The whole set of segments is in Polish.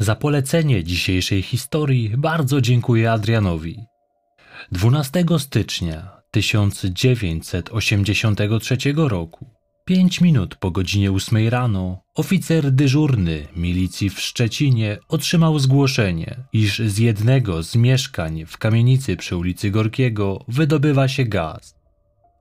Za polecenie dzisiejszej historii bardzo dziękuję Adrianowi. 12 stycznia 1983 roku, pięć minut po godzinie 8 rano, oficer dyżurny milicji w Szczecinie otrzymał zgłoszenie, iż z jednego z mieszkań w kamienicy przy ulicy Gorkiego wydobywa się gaz.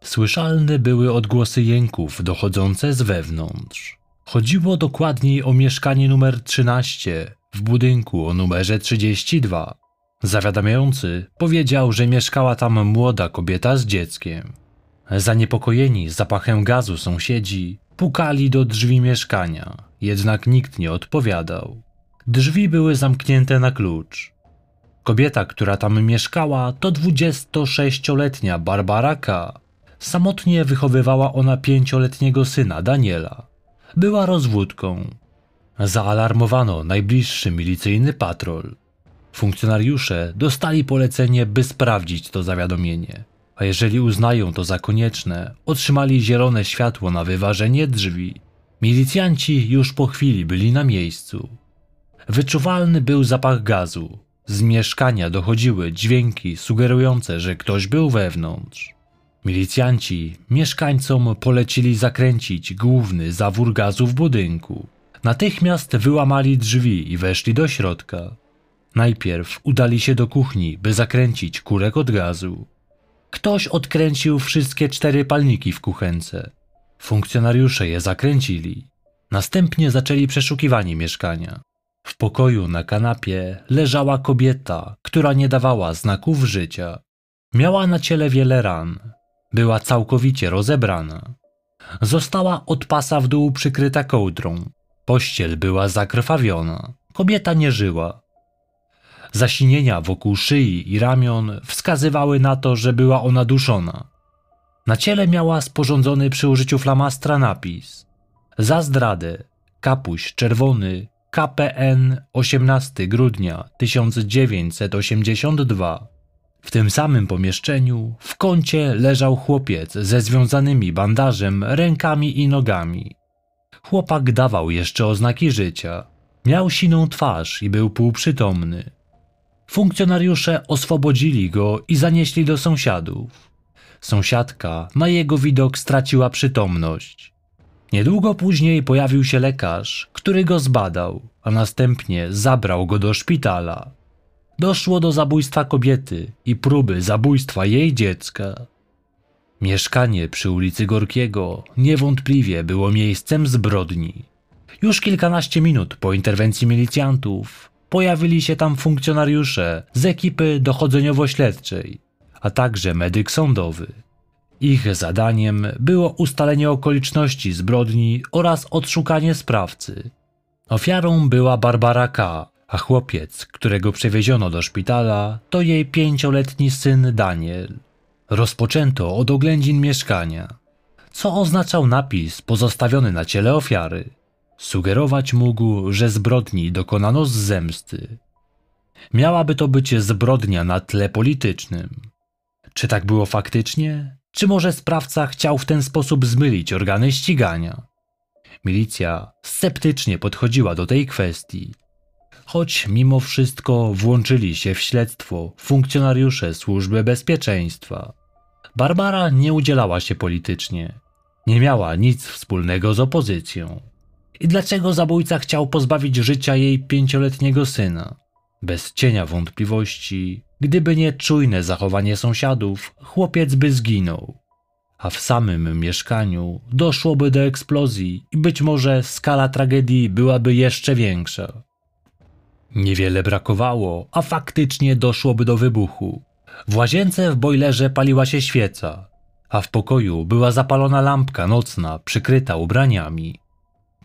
Słyszalne były odgłosy jęków dochodzące z wewnątrz. Chodziło dokładniej o mieszkanie numer 13 w budynku o numerze 32. Zawiadamiający powiedział, że mieszkała tam młoda kobieta z dzieckiem. Zaniepokojeni zapachem gazu sąsiedzi pukali do drzwi mieszkania, jednak nikt nie odpowiadał. Drzwi były zamknięte na klucz. Kobieta, która tam mieszkała, to 26-letnia Barbara K. Samotnie wychowywała ona pięcioletniego syna Daniela. Była rozwódką. Zaalarmowano najbliższy milicyjny patrol. Funkcjonariusze dostali polecenie, by sprawdzić to zawiadomienie, a jeżeli uznają to za konieczne, otrzymali zielone światło na wyważenie drzwi. Milicjanci już po chwili byli na miejscu. Wyczuwalny był zapach gazu. Z mieszkania dochodziły dźwięki sugerujące, że ktoś był wewnątrz. Milicjanci mieszkańcom polecili zakręcić główny zawór gazu w budynku. Natychmiast wyłamali drzwi i weszli do środka. Najpierw udali się do kuchni, by zakręcić kurek od gazu. Ktoś odkręcił wszystkie cztery palniki w kuchence. Funkcjonariusze je zakręcili. Następnie zaczęli przeszukiwanie mieszkania. W pokoju na kanapie leżała kobieta, która nie dawała znaków życia. Miała na ciele wiele ran. Była całkowicie rozebrana. Została od pasa w dół przykryta kołdrą. Pościel była zakrwawiona. Kobieta nie żyła. Zasinienia wokół szyi i ramion wskazywały na to, że była ona duszona. Na ciele miała sporządzony przy użyciu flamastra napis Za zdradę, kapuś czerwony, KPN 18 grudnia 1982. W tym samym pomieszczeniu w kącie leżał chłopiec ze związanymi bandażem rękami i nogami. Chłopak dawał jeszcze oznaki życia. Miał siną twarz i był półprzytomny. Funkcjonariusze oswobodzili go i zanieśli do sąsiadów. Sąsiadka na jego widok straciła przytomność. Niedługo później pojawił się lekarz, który go zbadał, a następnie zabrał go do szpitala. Doszło do zabójstwa kobiety i próby zabójstwa jej dziecka. Mieszkanie przy ulicy Gorkiego niewątpliwie było miejscem zbrodni. Już kilkanaście minut po interwencji milicjantów pojawili się tam funkcjonariusze z ekipy dochodzeniowo-śledczej, a także medyk sądowy. Ich zadaniem było ustalenie okoliczności zbrodni oraz odszukanie sprawcy. Ofiarą była Barbara K., a chłopiec, którego przewieziono do szpitala, to jej pięcioletni syn Daniel. Rozpoczęto od oględzin mieszkania, co oznaczał napis pozostawiony na ciele ofiary. Sugerować mógł, że zbrodni dokonano z zemsty. Miałaby to być zbrodnia na tle politycznym. Czy tak było faktycznie? Czy może sprawca chciał w ten sposób zmylić organy ścigania? Milicja sceptycznie podchodziła do tej kwestii. Choć mimo wszystko włączyli się w śledztwo funkcjonariusze służby bezpieczeństwa. Barbara nie udzielała się politycznie. Nie miała nic wspólnego z opozycją. I dlaczego zabójca chciał pozbawić życia jej pięcioletniego syna? Bez cienia wątpliwości, gdyby nie czujne zachowanie sąsiadów, chłopiec by zginął. A w samym mieszkaniu doszłoby do eksplozji i być może skala tragedii byłaby jeszcze większa. Niewiele brakowało, a faktycznie doszłoby do wybuchu. W łazience w bojlerze paliła się świeca, a w pokoju była zapalona lampka nocna przykryta ubraniami.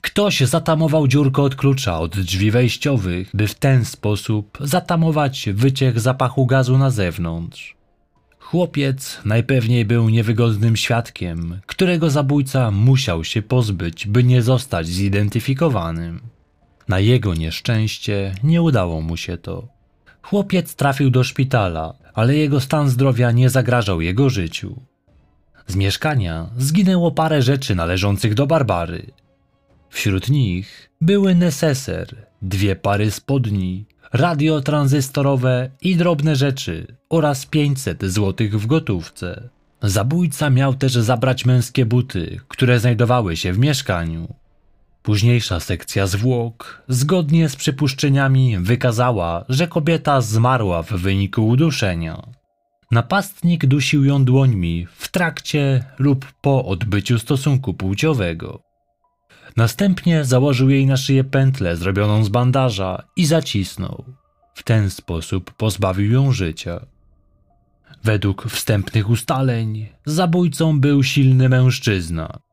Ktoś zatamował dziurkę od klucza od drzwi wejściowych, by w ten sposób zatamować wyciek zapachu gazu na zewnątrz. Chłopiec najpewniej był niewygodnym świadkiem, którego zabójca musiał się pozbyć, by nie zostać zidentyfikowanym. Na jego nieszczęście nie udało mu się to. Chłopiec trafił do szpitala, ale jego stan zdrowia nie zagrażał jego życiu. Z mieszkania zginęło parę rzeczy należących do Barbary. Wśród nich były neseser, dwie pary spodni, radio tranzystorowe i drobne rzeczy oraz 500 złotych w gotówce. Zabójca miał też zabrać męskie buty, które znajdowały się w mieszkaniu. Późniejsza sekcja zwłok, zgodnie z przypuszczeniami, wykazała, że kobieta zmarła w wyniku uduszenia. Napastnik dusił ją dłońmi w trakcie lub po odbyciu stosunku płciowego. Następnie założył jej na szyję pętlę zrobioną z bandaża i zacisnął. W ten sposób pozbawił ją życia. Według wstępnych ustaleń, zabójcą był silny mężczyzna.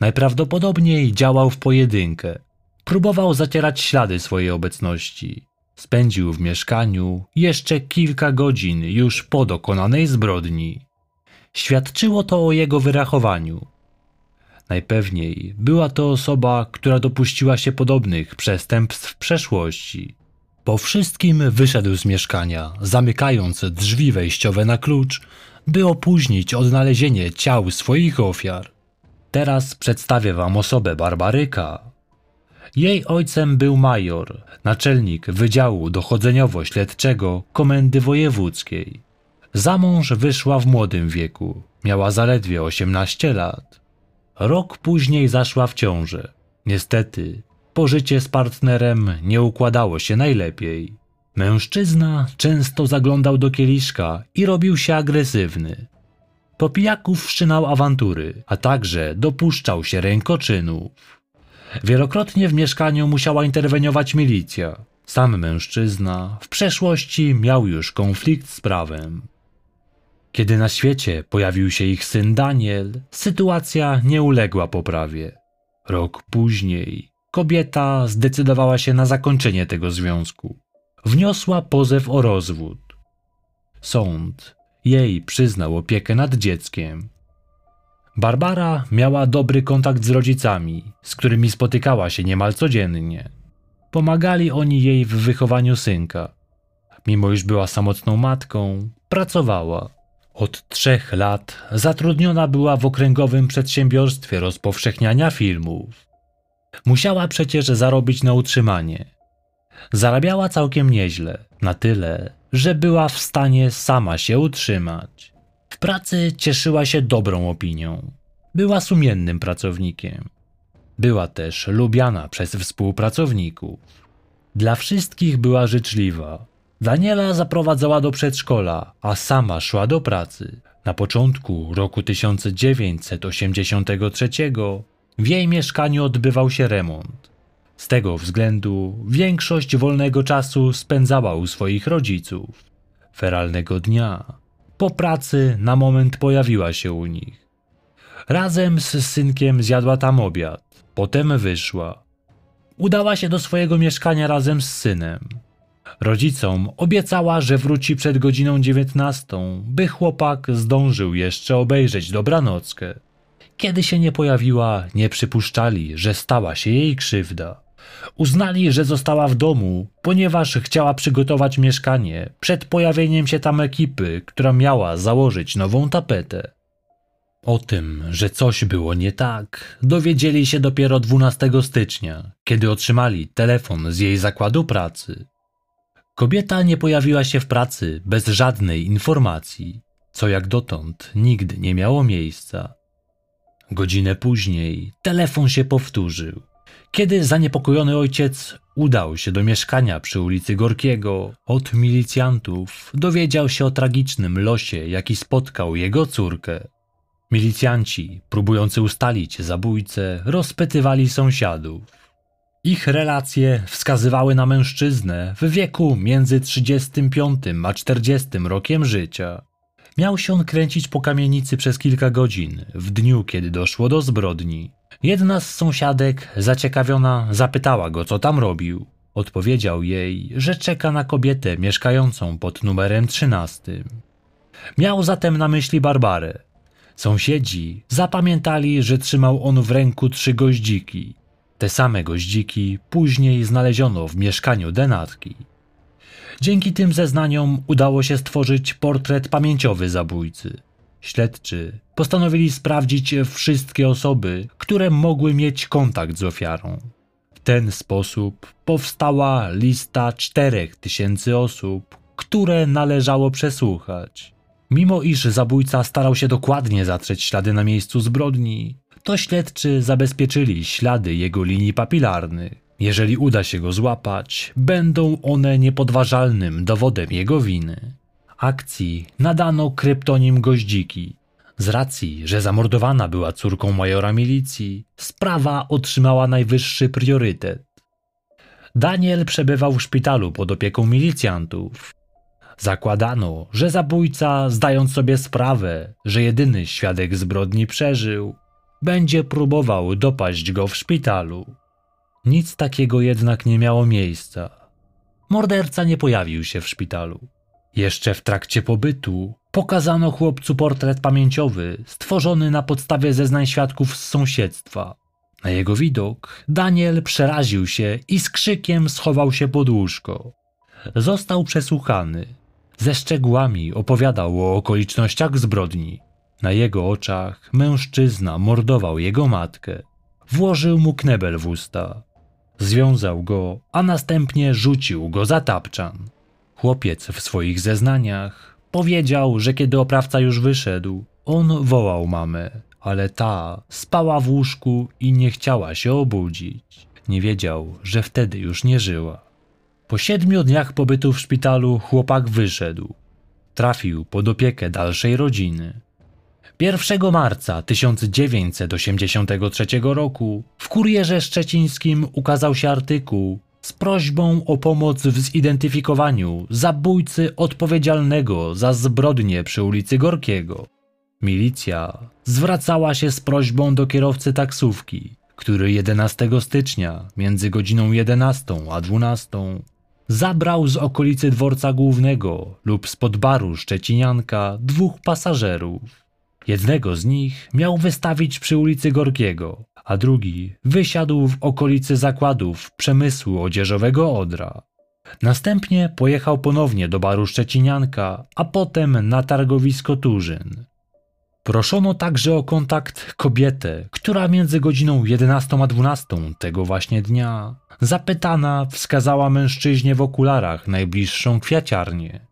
Najprawdopodobniej działał w pojedynkę. Próbował zacierać ślady swojej obecności. Spędził w mieszkaniu jeszcze kilka godzin już po dokonanej zbrodni. Świadczyło to o jego wyrachowaniu. Najpewniej była to osoba, która dopuściła się podobnych przestępstw w przeszłości. Po wszystkim wyszedł z mieszkania, zamykając drzwi wejściowe na klucz, by opóźnić odnalezienie ciał swoich ofiar. Teraz przedstawię wam osobę Barbaryka. Jej ojcem był major, naczelnik Wydziału Dochodzeniowo-Śledczego Komendy Wojewódzkiej. Za mąż wyszła w młodym wieku, miała zaledwie 18 lat. Rok później zaszła w ciążę. Niestety, pożycie z partnerem nie układało się najlepiej. Mężczyzna często zaglądał do kieliszka i robił się agresywny. Po pijaku wszczynał awantury, a także dopuszczał się rękoczynów. Wielokrotnie w mieszkaniu musiała interweniować milicja. Sam mężczyzna w przeszłości miał już konflikt z prawem. Kiedy na świecie pojawił się ich syn Daniel, sytuacja nie uległa poprawie. Rok później kobieta zdecydowała się na zakończenie tego związku. Wniosła pozew o rozwód. Sąd jej przyznał opiekę nad dzieckiem. Barbara miała dobry kontakt z rodzicami, z którymi spotykała się niemal codziennie. Pomagali oni jej w wychowaniu synka. Mimo iż była samotną matką, pracowała. Od trzech lat zatrudniona była w okręgowym przedsiębiorstwie rozpowszechniania filmów. Musiała przecież zarobić na utrzymanie. Zarabiała całkiem nieźle, na tyle, że była w stanie sama się utrzymać. W pracy cieszyła się dobrą opinią. Była sumiennym pracownikiem. Była też lubiana przez współpracowników. Dla wszystkich była życzliwa. Daniela zaprowadzała do przedszkola, a sama szła do pracy. Na początku roku 1983 w jej mieszkaniu odbywał się remont. Z tego względu większość wolnego czasu spędzała u swoich rodziców. Feralnego dnia, po pracy na moment pojawiła się u nich. Razem z synkiem zjadła tam obiad, potem wyszła. Udała się do swojego mieszkania razem z synem. Rodzicom obiecała, że wróci przed godziną dziewiętnastą, by chłopak zdążył jeszcze obejrzeć dobranockę. Kiedy się nie pojawiła, nie przypuszczali, że stała się jej krzywda. Uznali, że została w domu, ponieważ chciała przygotować mieszkanie przed pojawieniem się tam ekipy, która miała założyć nową tapetę. O tym, że coś było nie tak, dowiedzieli się dopiero 12 stycznia, kiedy otrzymali telefon z jej zakładu pracy. Kobieta nie pojawiła się w pracy bez żadnej informacji, co jak dotąd nigdy nie miało miejsca. Godzinę później telefon się powtórzył. Kiedy zaniepokojony ojciec udał się do mieszkania przy ulicy Gorkiego, od milicjantów dowiedział się o tragicznym losie, jaki spotkał jego córkę. Milicjanci, próbujący ustalić zabójcę, rozpytywali sąsiadów. Ich relacje wskazywały na mężczyznę w wieku między 35 a 40 rokiem życia. Miał się on kręcić po kamienicy przez kilka godzin, w dniu, kiedy doszło do zbrodni. Jedna z sąsiadek, zaciekawiona, zapytała go, co tam robił. Odpowiedział jej, że czeka na kobietę mieszkającą pod numerem 13. Miał zatem na myśli Barbarę. Sąsiedzi zapamiętali, że trzymał on w ręku trzy goździki. Te same goździki później znaleziono w mieszkaniu denatki. Dzięki tym zeznaniom udało się stworzyć portret pamięciowy zabójcy. Śledczy postanowili sprawdzić wszystkie osoby, które mogły mieć kontakt z ofiarą. W ten sposób powstała lista 4000 osób, które należało przesłuchać. Mimo iż zabójca starał się dokładnie zatrzeć ślady na miejscu zbrodni, to śledczy zabezpieczyli ślady jego linii papilarnych. Jeżeli uda się go złapać, będą one niepodważalnym dowodem jego winy. Akcji nadano kryptonim Goździki. Z racji, że zamordowana była córką majora milicji, sprawa otrzymała najwyższy priorytet. Daniel przebywał w szpitalu pod opieką milicjantów. Zakładano, że zabójca, zdając sobie sprawę, że jedyny świadek zbrodni przeżył, będzie próbował dopaść go w szpitalu. Nic takiego jednak nie miało miejsca. Morderca nie pojawił się w szpitalu. Jeszcze w trakcie pobytu pokazano chłopcu portret pamięciowy stworzony na podstawie zeznań świadków z sąsiedztwa. Na jego widok Daniel przeraził się i z krzykiem schował się pod łóżko. Został przesłuchany. Ze szczegółami opowiadał o okolicznościach zbrodni. Na jego oczach mężczyzna mordował jego matkę. Włożył mu knebel w usta. Związał go, a następnie rzucił go za tapczan. Chłopiec w swoich zeznaniach powiedział, że kiedy oprawca już wyszedł, on wołał mamę, ale ta spała w łóżku i nie chciała się obudzić. Nie wiedział, że wtedy już nie żyła. Po siedmiu dniach pobytu w szpitalu chłopak wyszedł. Trafił pod opiekę dalszej rodziny. 1 marca 1983 roku w Kurierze Szczecińskim ukazał się artykuł z prośbą o pomoc w zidentyfikowaniu zabójcy odpowiedzialnego za zbrodnie przy ulicy Gorkiego. Milicja zwracała się z prośbą do kierowcy taksówki, który 11 stycznia między godziną 11 a 12 zabrał z okolicy dworca głównego lub spod baru Szczecinianka dwóch pasażerów. Jednego z nich miał wystawić przy ulicy Gorkiego, a drugi wysiadł w okolicy zakładów przemysłu odzieżowego Odra. Następnie pojechał ponownie do baru Szczecinianka, a potem na targowisko Turzyn. Proszono także o kontakt kobietę, która między godziną 11 a 12 tego właśnie dnia zapytana wskazała mężczyźnie w okularach najbliższą kwiaciarnię.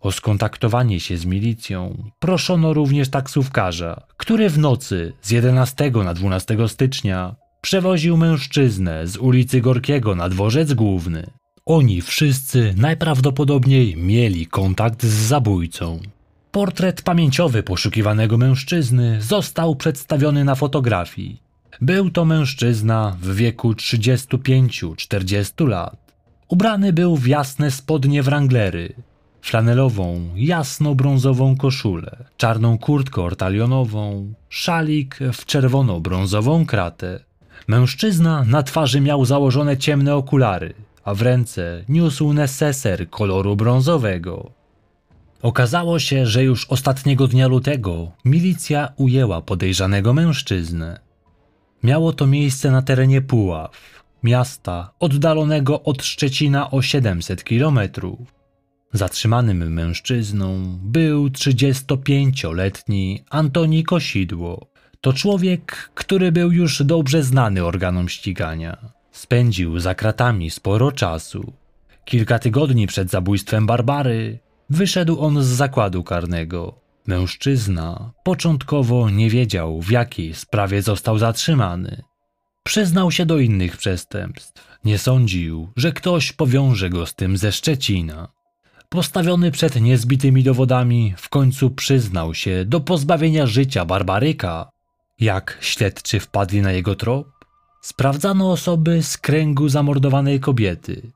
O skontaktowanie się z milicją proszono również taksówkarza, który w nocy z 11 na 12 stycznia przewoził mężczyznę z ulicy Gorkiego na dworzec główny. Oni wszyscy najprawdopodobniej mieli kontakt z zabójcą. Portret pamięciowy poszukiwanego mężczyzny został przedstawiony na fotografii. Był to mężczyzna w wieku 35-40 lat. Ubrany był w jasne spodnie wranglery, flanelową, jasno-brązową koszulę, czarną kurtkę ortalionową, szalik w czerwono-brązową kratę. Mężczyzna na twarzy miał założone ciemne okulary, a w ręce niósł neseser koloru brązowego. Okazało się, że już ostatniego dnia lutego milicja ujęła podejrzanego mężczyznę. Miało to miejsce na terenie Puław, miasta oddalonego od Szczecina o 700 kilometrów. Zatrzymanym mężczyzną był 35-letni Antoni Kosidło. To człowiek, który był już dobrze znany organom ścigania. Spędził za kratami sporo czasu. Kilka tygodni przed zabójstwem Barbary wyszedł on z zakładu karnego. Mężczyzna początkowo nie wiedział, w jakiej sprawie został zatrzymany. Przyznał się do innych przestępstw. Nie sądził, że ktoś powiąże go z tym ze Szczecina. Postawiony przed niezbitymi dowodami, w końcu przyznał się do pozbawienia życia Barbaryka. Jak śledczy wpadli na jego trop? Sprawdzano osoby z kręgu zamordowanej kobiety.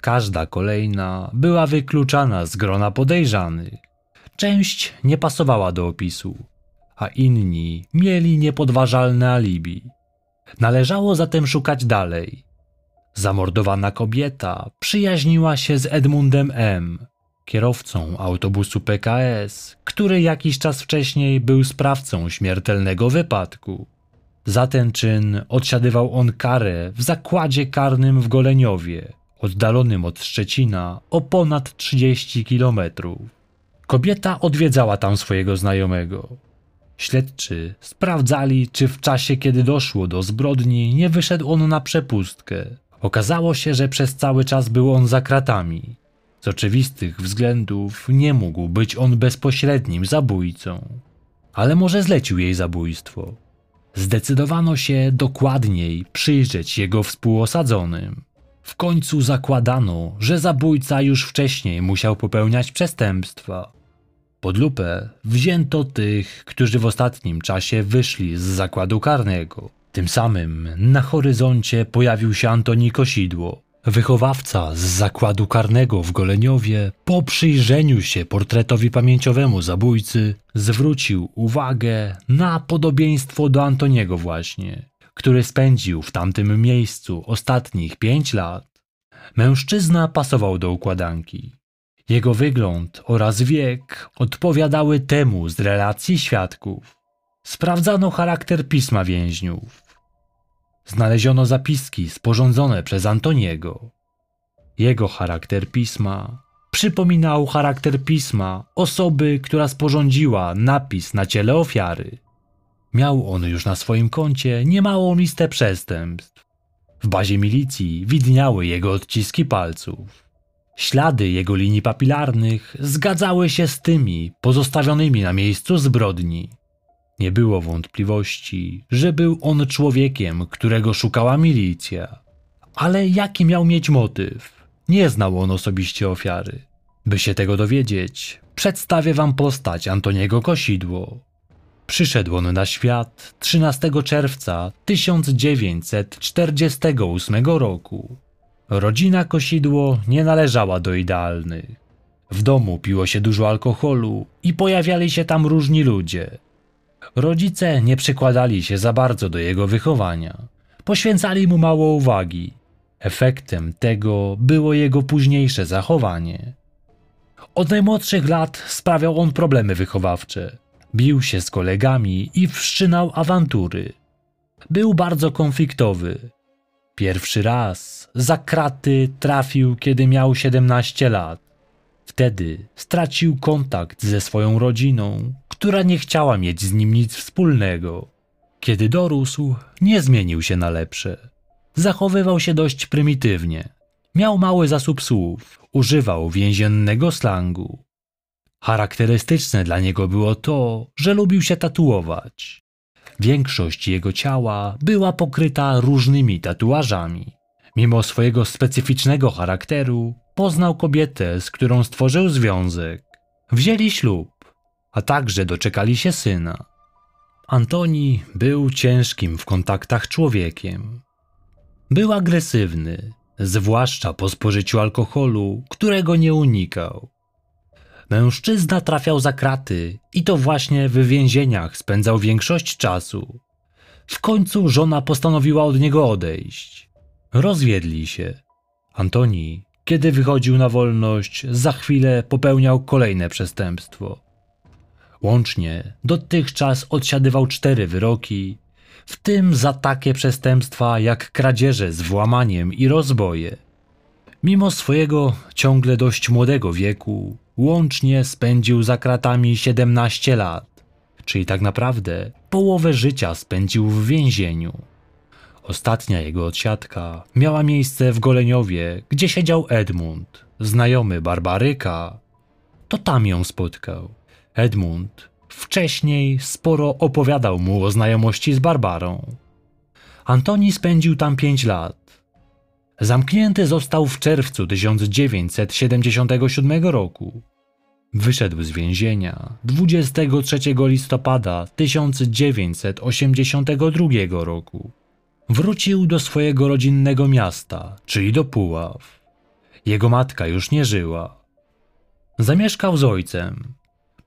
Każda kolejna była wykluczana z grona podejrzanych. Część nie pasowała do opisu, a inni mieli niepodważalne alibi. Należało zatem szukać dalej. Zamordowana kobieta przyjaźniła się z Edmundem M., kierowcą autobusu PKS, który jakiś czas wcześniej był sprawcą śmiertelnego wypadku. Za ten czyn odsiadywał on karę w zakładzie karnym w Goleniowie, oddalonym od Szczecina o ponad 30 kilometrów. Kobieta odwiedzała tam swojego znajomego. Śledczy sprawdzali, czy w czasie, kiedy doszło do zbrodni, nie wyszedł on na przepustkę. Okazało się, że przez cały czas był on za kratami. Z oczywistych względów nie mógł być on bezpośrednim zabójcą. Ale może zlecił jej zabójstwo. Zdecydowano się dokładniej przyjrzeć jego współosadzonym. W końcu zakładano, że zabójca już wcześniej musiał popełniać przestępstwa. Pod lupę wzięto tych, którzy w ostatnim czasie wyszli z zakładu karnego. Tym samym na horyzoncie pojawił się Antoni Kosidło, wychowawca z zakładu karnego w Goleniowie. Po przyjrzeniu się portretowi pamięciowemu zabójcy, zwrócił uwagę na podobieństwo do Antoniego właśnie, który spędził w tamtym miejscu ostatnich pięć lat. Mężczyzna pasował do układanki. Jego wygląd oraz wiek odpowiadały temu z relacji świadków. Sprawdzano charakter pisma więźniów. Znaleziono zapiski sporządzone przez Antoniego. Jego charakter pisma przypominał charakter pisma osoby, która sporządziła napis na ciele ofiary. Miał on już na swoim koncie niemałą listę przestępstw. W bazie milicji widniały jego odciski palców. Ślady jego linii papilarnych zgadzały się z tymi pozostawionymi na miejscu zbrodni. Nie było wątpliwości, że był on człowiekiem, którego szukała milicja. Ale jaki miał mieć motyw? Nie znał on osobiście ofiary. By się tego dowiedzieć, przedstawię wam postać Antoniego Kosidło. Przyszedł on na świat 13 czerwca 1948 roku. Rodzina Kosidło nie należała do idealnych. W domu piło się dużo alkoholu i pojawiali się tam różni ludzie. Rodzice nie przykładali się za bardzo do jego wychowania. Poświęcali mu mało uwagi. Efektem tego było jego późniejsze zachowanie. Od najmłodszych lat sprawiał on problemy wychowawcze. Bił się z kolegami i wszczynał awantury. Był bardzo konfliktowy. Pierwszy raz za kraty trafił, kiedy miał 17 lat. Wtedy stracił kontakt ze swoją rodziną, która nie chciała mieć z nim nic wspólnego. Kiedy dorósł, nie zmienił się na lepsze. Zachowywał się dość prymitywnie. Miał mały zasób słów, używał więziennego slangu. Charakterystyczne dla niego było to, że lubił się tatuować. Większość jego ciała była pokryta różnymi tatuażami. Mimo swojego specyficznego charakteru, poznał kobietę, z którą stworzył związek. Wzięli ślub, a także doczekali się syna. Antoni był ciężkim w kontaktach człowiekiem. Był agresywny, zwłaszcza po spożyciu alkoholu, którego nie unikał. Mężczyzna trafiał za kraty i to właśnie w więzieniach spędzał większość czasu. W końcu żona postanowiła od niego odejść. Rozwiedli się. Antoni, kiedy wychodził na wolność, za chwilę popełniał kolejne przestępstwo. Łącznie dotychczas odsiadywał cztery wyroki, w tym za takie przestępstwa jak kradzieże z włamaniem i rozboje. Mimo swojego ciągle dość młodego wieku, łącznie spędził za kratami 17 lat, czyli tak naprawdę połowę życia spędził w więzieniu. Ostatnia jego odsiadka miała miejsce w Goleniowie, gdzie siedział Edmund, znajomy Barbaryka. To tam ją spotkał. Edmund wcześniej sporo opowiadał mu o znajomości z Barbarą. Antoni spędził tam pięć lat. Zamknięty został w czerwcu 1977 roku. Wyszedł z więzienia 23 listopada 1982 roku. Wrócił do swojego rodzinnego miasta, czyli do Puław. Jego matka już nie żyła. Zamieszkał z ojcem.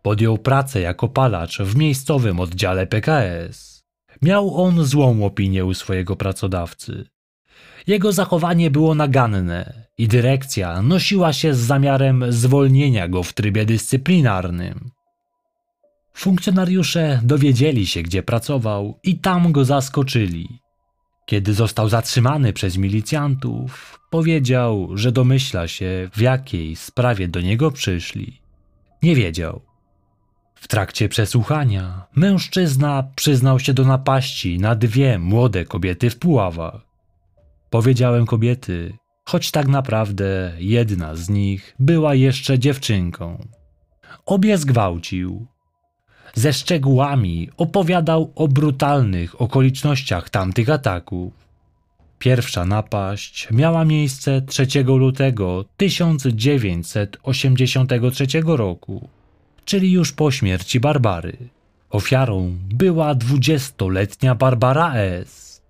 Podjął pracę jako palacz w miejscowym oddziale PKS. Miał on złą opinię u swojego pracodawcy. Jego zachowanie było naganne i dyrekcja nosiła się z zamiarem zwolnienia go w trybie dyscyplinarnym. Funkcjonariusze dowiedzieli się, gdzie pracował i tam go zaskoczyli. Kiedy został zatrzymany przez milicjantów, powiedział, że domyśla się, w jakiej sprawie do niego przyszli. Nie wiedział. W trakcie przesłuchania mężczyzna przyznał się do napaści na dwie młode kobiety w Puławach. Powiedziałem kobiety, choć tak naprawdę jedna z nich była jeszcze dziewczynką. Obie zgwałcił. Ze szczegółami opowiadał o brutalnych okolicznościach tamtych ataków. Pierwsza napaść miała miejsce 3 lutego 1983 roku, czyli już po śmierci Barbary. Ofiarą była dwudziestoletnia Barbara S.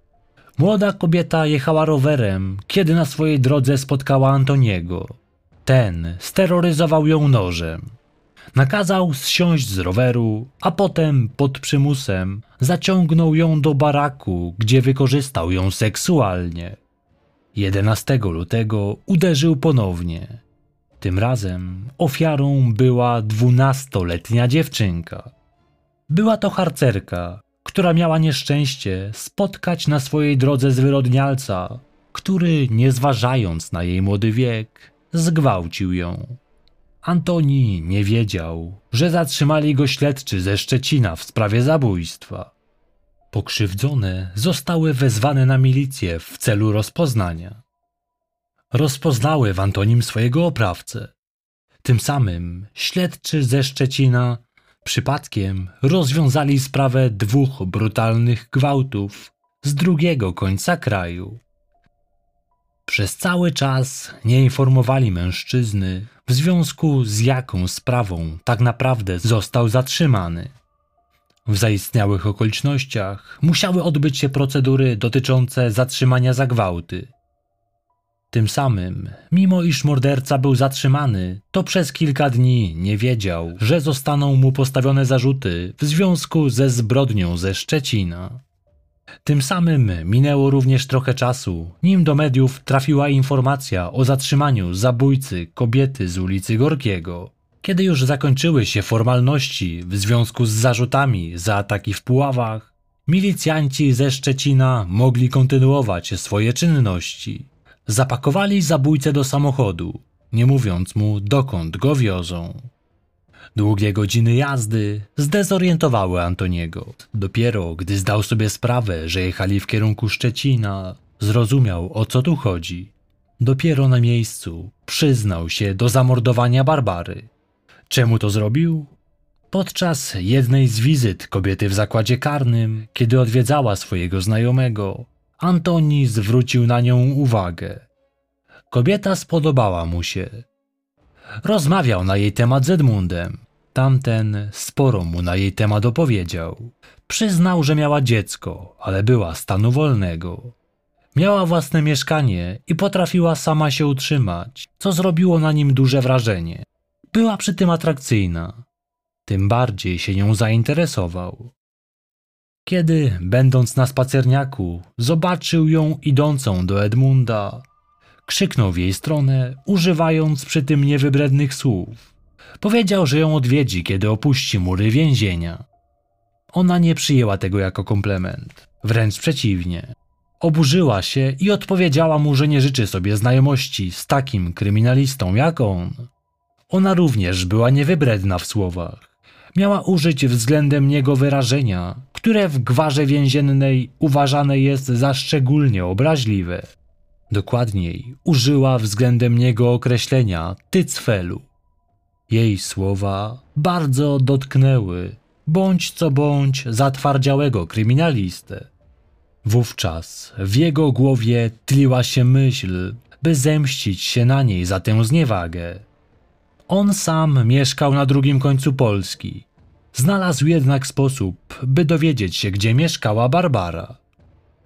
Młoda kobieta jechała rowerem, kiedy na swojej drodze spotkała Antoniego. Ten steroryzował ją nożem. Nakazał zsiąść z roweru, a potem pod przymusem zaciągnął ją do baraku, gdzie wykorzystał ją seksualnie. 11 lutego uderzył ponownie. Tym razem ofiarą była dwunastoletnia dziewczynka. Była to harcerka, która miała nieszczęście spotkać na swojej drodze zwyrodnialca, który, nie zważając na jej młody wiek, zgwałcił ją. Antoni nie wiedział, że zatrzymali go śledczy ze Szczecina w sprawie zabójstwa. Pokrzywdzone zostały wezwane na milicję w celu rozpoznania. Rozpoznały w Antonim swojego oprawcę. Tym samym śledczy ze Szczecina przypadkiem rozwiązali sprawę dwóch brutalnych gwałtów z drugiego końca kraju. Przez cały czas nie informowali mężczyzny, w związku z jaką sprawą tak naprawdę został zatrzymany. W zaistniałych okolicznościach musiały odbyć się procedury dotyczące zatrzymania za gwałty. Tym samym, mimo iż morderca był zatrzymany, to przez kilka dni nie wiedział, że zostaną mu postawione zarzuty w związku ze zbrodnią ze Szczecina. Tym samym minęło również trochę czasu, nim do mediów trafiła informacja o zatrzymaniu zabójcy kobiety z ulicy Gorkiego. Kiedy już zakończyły się formalności w związku z zarzutami za ataki w Puławach, milicjanci ze Szczecina mogli kontynuować swoje czynności. Zapakowali zabójcę do samochodu, nie mówiąc mu dokąd go wiozą. Długie godziny jazdy zdezorientowały Antoniego. Dopiero gdy zdał sobie sprawę, że jechali w kierunku Szczecina, zrozumiał o co tu chodzi. Dopiero na miejscu przyznał się do zamordowania Barbary. Czemu to zrobił? Podczas jednej z wizyt kobiety w zakładzie karnym, kiedy odwiedzała swojego znajomego, Antoni zwrócił na nią uwagę. Kobieta spodobała mu się. Rozmawiał na jej temat z Edmundem. Tamten sporo mu na jej temat opowiedział. Przyznał, że miała dziecko, ale była stanu wolnego. Miała własne mieszkanie i potrafiła sama się utrzymać, co zrobiło na nim duże wrażenie. Była przy tym atrakcyjna. Tym bardziej się nią zainteresował. Kiedy, będąc na spacerniaku, zobaczył ją idącą do Edmunda, krzyknął w jej stronę, używając przy tym niewybrednych słów. Powiedział, że ją odwiedzi, kiedy opuści mury więzienia. Ona nie przyjęła tego jako komplement, wręcz przeciwnie. Oburzyła się i odpowiedziała mu, że nie życzy sobie znajomości z takim kryminalistą jak on. Ona również była niewybredna w słowach. Miała użyć względem niego wyrażenia, które w gwarze więziennej uważane jest za szczególnie obraźliwe. Dokładniej, użyła względem niego określenia tycfelu. Jej słowa bardzo dotknęły, bądź co bądź, zatwardziałego kryminalistę. Wówczas w jego głowie tliła się myśl, by zemścić się na niej za tę zniewagę. On sam mieszkał na drugim końcu Polski. Znalazł jednak sposób, by dowiedzieć się, gdzie mieszkała Barbara.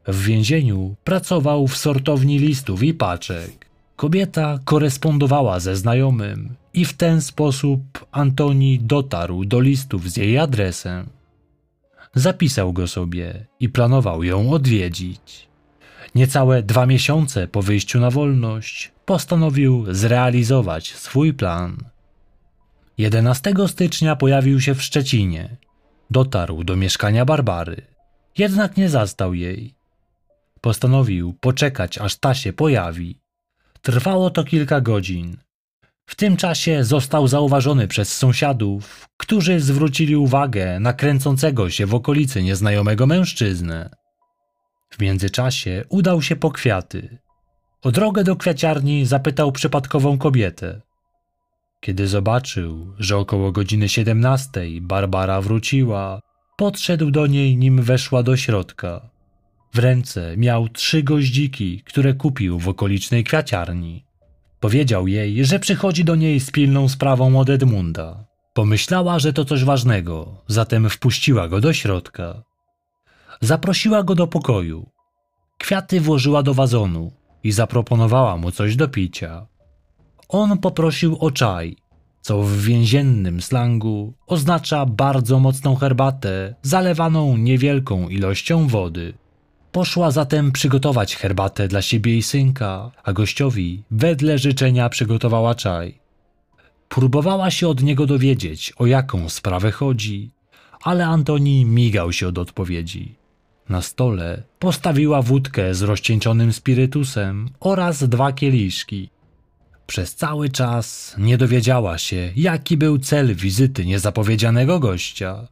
W więzieniu pracował w sortowni listów i paczek. Kobieta korespondowała ze znajomym i w ten sposób Antoni dotarł do listów z jej adresem. Zapisał go sobie i planował ją odwiedzić. Niecałe dwa miesiące po wyjściu na wolność postanowił zrealizować swój plan. 11 stycznia pojawił się w Szczecinie. Dotarł do mieszkania Barbary, jednak nie zastał jej. Postanowił poczekać, aż ta się pojawi. Trwało to kilka godzin. W tym czasie został zauważony przez sąsiadów, którzy zwrócili uwagę na kręcącego się w okolicy nieznajomego mężczyznę. W międzyczasie udał się po kwiaty. O drogę do kwiaciarni zapytał przypadkową kobietę. Kiedy zobaczył, że około godziny 17 Barbara wróciła, podszedł do niej, nim weszła do środka. W ręce miał trzy goździki, które kupił w okolicznej kwiaciarni. Powiedział jej, że przychodzi do niej z pilną sprawą od Edmunda. Pomyślała, że to coś ważnego, zatem wpuściła go do środka. Zaprosiła go do pokoju. Kwiaty włożyła do wazonu i zaproponowała mu coś do picia. On poprosił o czaj, co w więziennym slangu oznacza bardzo mocną herbatę zalewaną niewielką ilością wody. Poszła zatem przygotować herbatę dla siebie i synka, a gościowi wedle życzenia przygotowała czaj. Próbowała się od niego dowiedzieć, o jaką sprawę chodzi, ale Antoni migał się od odpowiedzi. Na stole postawiła wódkę z rozcieńczonym spirytusem oraz dwa kieliszki. Przez cały czas nie dowiedziała się, jaki był cel wizyty niezapowiedzianego gościa.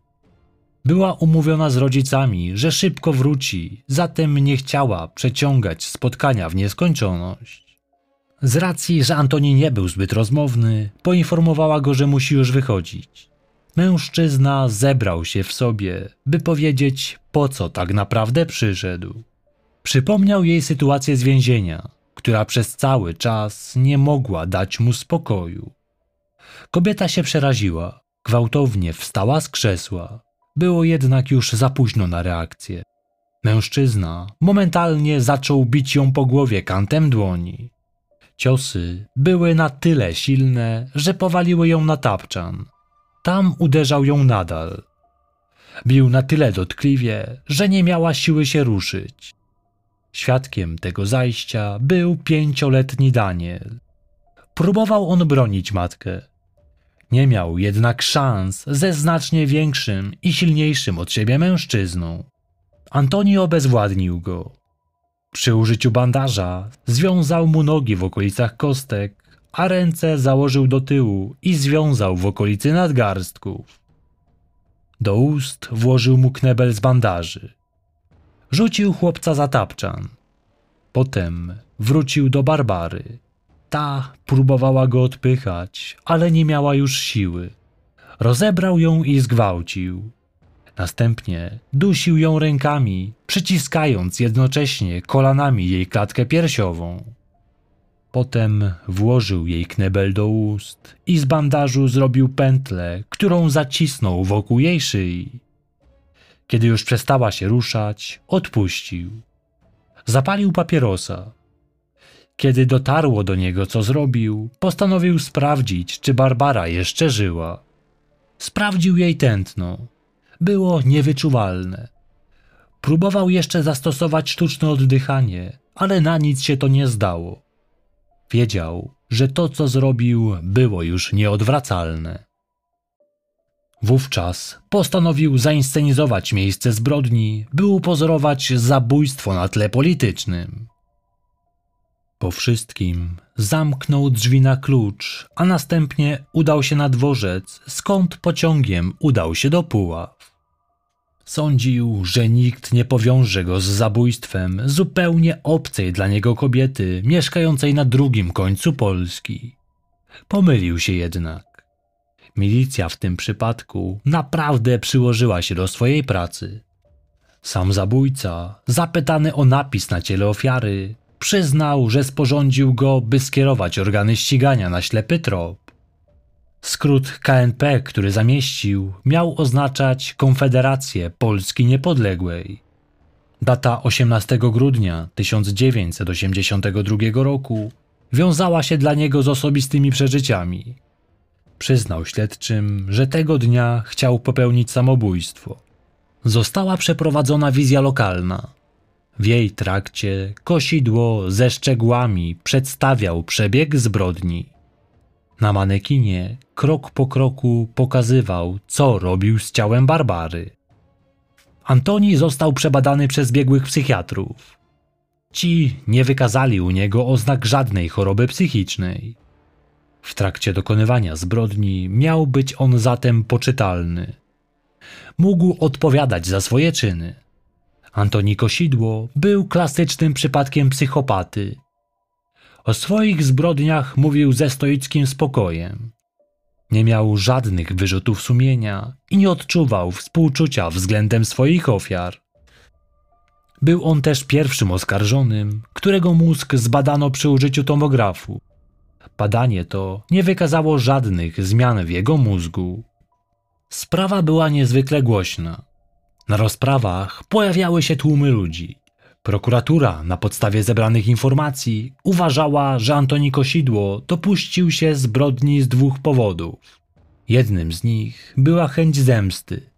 Była umówiona z rodzicami, że szybko wróci, zatem nie chciała przeciągać spotkania w nieskończoność. Z racji, że Antoni nie był zbyt rozmowny, poinformowała go, że musi już wychodzić. Mężczyzna zebrał się w sobie, by powiedzieć, po co tak naprawdę przyszedł. Przypomniał jej sytuację z więzienia, która przez cały czas nie mogła dać mu spokoju. Kobieta się przeraziła, gwałtownie wstała z krzesła. Było jednak już za późno na reakcję. Mężczyzna momentalnie zaczął bić ją po głowie kantem dłoni. Ciosy były na tyle silne, że powaliły ją na tapczan. Tam uderzał ją nadal. Bił na tyle dotkliwie, że nie miała siły się ruszyć. Świadkiem tego zajścia był pięcioletni Daniel. Próbował on bronić matkę. Nie miał jednak szans ze znacznie większym i silniejszym od siebie mężczyzną. Antoni obezwładnił go. Przy użyciu bandaża związał mu nogi w okolicach kostek, a ręce założył do tyłu i związał w okolicy nadgarstków. Do ust włożył mu knebel z bandaży. Rzucił chłopca za tapczan. Potem wrócił do Barbary. Ta próbowała go odpychać, ale nie miała już siły. Rozebrał ją i zgwałcił. Następnie dusił ją rękami, przyciskając jednocześnie kolanami jej klatkę piersiową. Potem włożył jej knebel do ust i z bandażu zrobił pętlę, którą zacisnął wokół jej szyi. Kiedy już przestała się ruszać, odpuścił. Zapalił papierosa. Kiedy dotarło do niego, co zrobił, postanowił sprawdzić, czy Barbara jeszcze żyła. Sprawdził jej tętno. Było niewyczuwalne. Próbował jeszcze zastosować sztuczne oddychanie, ale na nic się to nie zdało. Wiedział, że to, co zrobił, było już nieodwracalne. Wówczas postanowił zainscenizować miejsce zbrodni, by upozorować zabójstwo na tle politycznym. Po wszystkim zamknął drzwi na klucz, a następnie udał się na dworzec, skąd pociągiem udał się do Puław. Sądził, że nikt nie powiąże go z zabójstwem zupełnie obcej dla niego kobiety mieszkającej na drugim końcu Polski. Pomylił się jednak. Milicja w tym przypadku naprawdę przyłożyła się do swojej pracy. Sam zabójca, zapytany o napis na ciele ofiary, przyznał, że sporządził go, by skierować organy ścigania na ślepy trop. Skrót KNP, który zamieścił, miał oznaczać Konfederację Polski Niepodległej. Data 18 grudnia 1982 roku wiązała się dla niego z osobistymi przeżyciami. Przyznał śledczym, że tego dnia chciał popełnić samobójstwo. Została przeprowadzona wizja lokalna. W jej trakcie kosidło ze szczegółami przedstawiał przebieg zbrodni. Na manekinie krok po kroku pokazywał, co robił z ciałem Barbary. Antoni został przebadany przez biegłych psychiatrów. Ci nie wykazali u niego oznak żadnej choroby psychicznej. W trakcie dokonywania zbrodni miał być on zatem poczytalny. Mógł odpowiadać za swoje czyny. Antoni Kosidło był klasycznym przypadkiem psychopaty. O swoich zbrodniach mówił ze stoickim spokojem. Nie miał żadnych wyrzutów sumienia i nie odczuwał współczucia względem swoich ofiar. Był on też pierwszym oskarżonym, którego mózg zbadano przy użyciu tomografu. Badanie to nie wykazało żadnych zmian w jego mózgu. Sprawa była niezwykle głośna. Na rozprawach pojawiały się tłumy ludzi. Prokuratura, na podstawie zebranych informacji, uważała, że Antoni Kosidło dopuścił się zbrodni z dwóch powodów. Jednym z nich była chęć zemsty,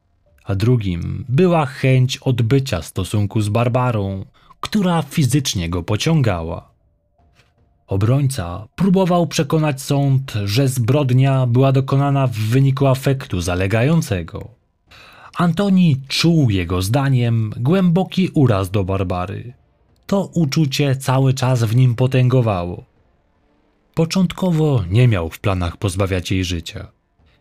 a drugim była chęć odbycia stosunku z Barbarą, która fizycznie go pociągała. Obrońca próbował przekonać sąd, że zbrodnia była dokonana w wyniku afektu zalegającego. Antoni czuł jego zdaniem głęboki uraz do Barbary. To uczucie cały czas w nim potęgowało. Początkowo nie miał w planach pozbawiać jej życia.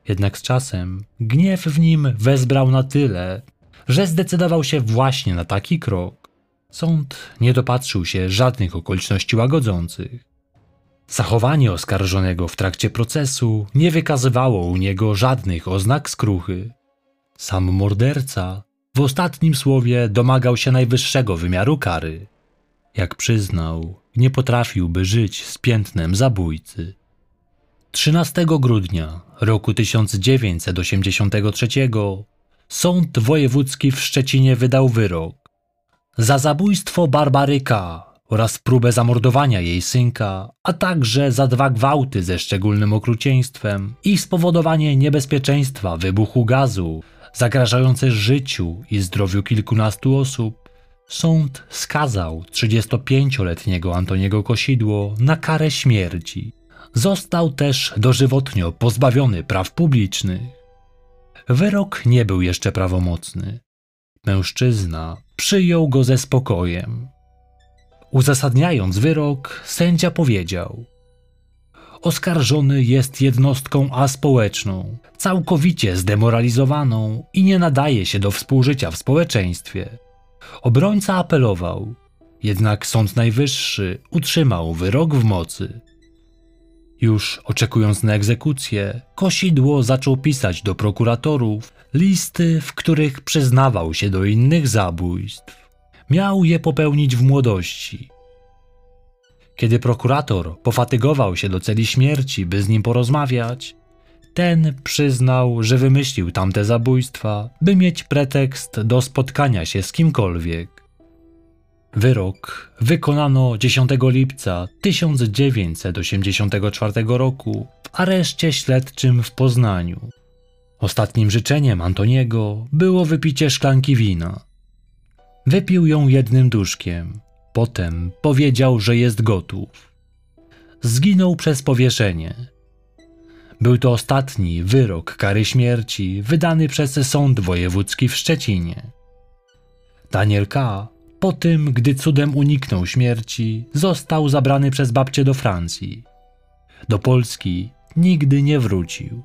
Jednak z czasem gniew w nim wezbrał na tyle, że zdecydował się właśnie na taki krok. Sąd nie dopatrzył się żadnych okoliczności łagodzących. Zachowanie oskarżonego w trakcie procesu nie wykazywało u niego żadnych oznak skruchy. Sam morderca w ostatnim słowie domagał się najwyższego wymiaru kary. Jak przyznał, nie potrafiłby żyć z piętnem zabójcy. 13 grudnia roku 1983 Sąd Wojewódzki w Szczecinie wydał wyrok za zabójstwo Barbary K. oraz próbę zamordowania jej synka, a także za dwa gwałty ze szczególnym okrucieństwem i spowodowanie niebezpieczeństwa wybuchu gazu zagrażające życiu i zdrowiu kilkunastu osób. Sąd skazał 35-letniego Antoniego Kosidło na karę śmierci Został też dożywotnio pozbawiony praw publicznych. Wyrok nie był jeszcze prawomocny. Mężczyzna przyjął go ze spokojem. Uzasadniając wyrok, sędzia powiedział: Oskarżony jest jednostką aspołeczną, całkowicie zdemoralizowaną i nie nadaje się do współżycia w społeczeństwie. Obrońca apelował, jednak Sąd Najwyższy utrzymał wyrok w mocy. Już oczekując na egzekucję, Kosidło zaczął pisać do prokuratorów listy, w których przyznawał się do innych zabójstw. Miał je popełnić w młodości. Kiedy prokurator pofatygował się do celi śmierci, by z nim porozmawiać, ten przyznał, że wymyślił tamte zabójstwa, by mieć pretekst do spotkania się z kimkolwiek. Wyrok wykonano 10 lipca 1984 roku w areszcie śledczym w Poznaniu. Ostatnim życzeniem Antoniego było wypicie szklanki wina. Wypił ją jednym duszkiem, potem powiedział, że jest gotów. Zginął przez powieszenie. Był to ostatni wyrok kary śmierci wydany przez Sąd Wojewódzki w Szczecinie. Daniel K po tym, gdy cudem uniknął śmierci, został zabrany przez babcię do Francji. Do Polski nigdy nie wrócił.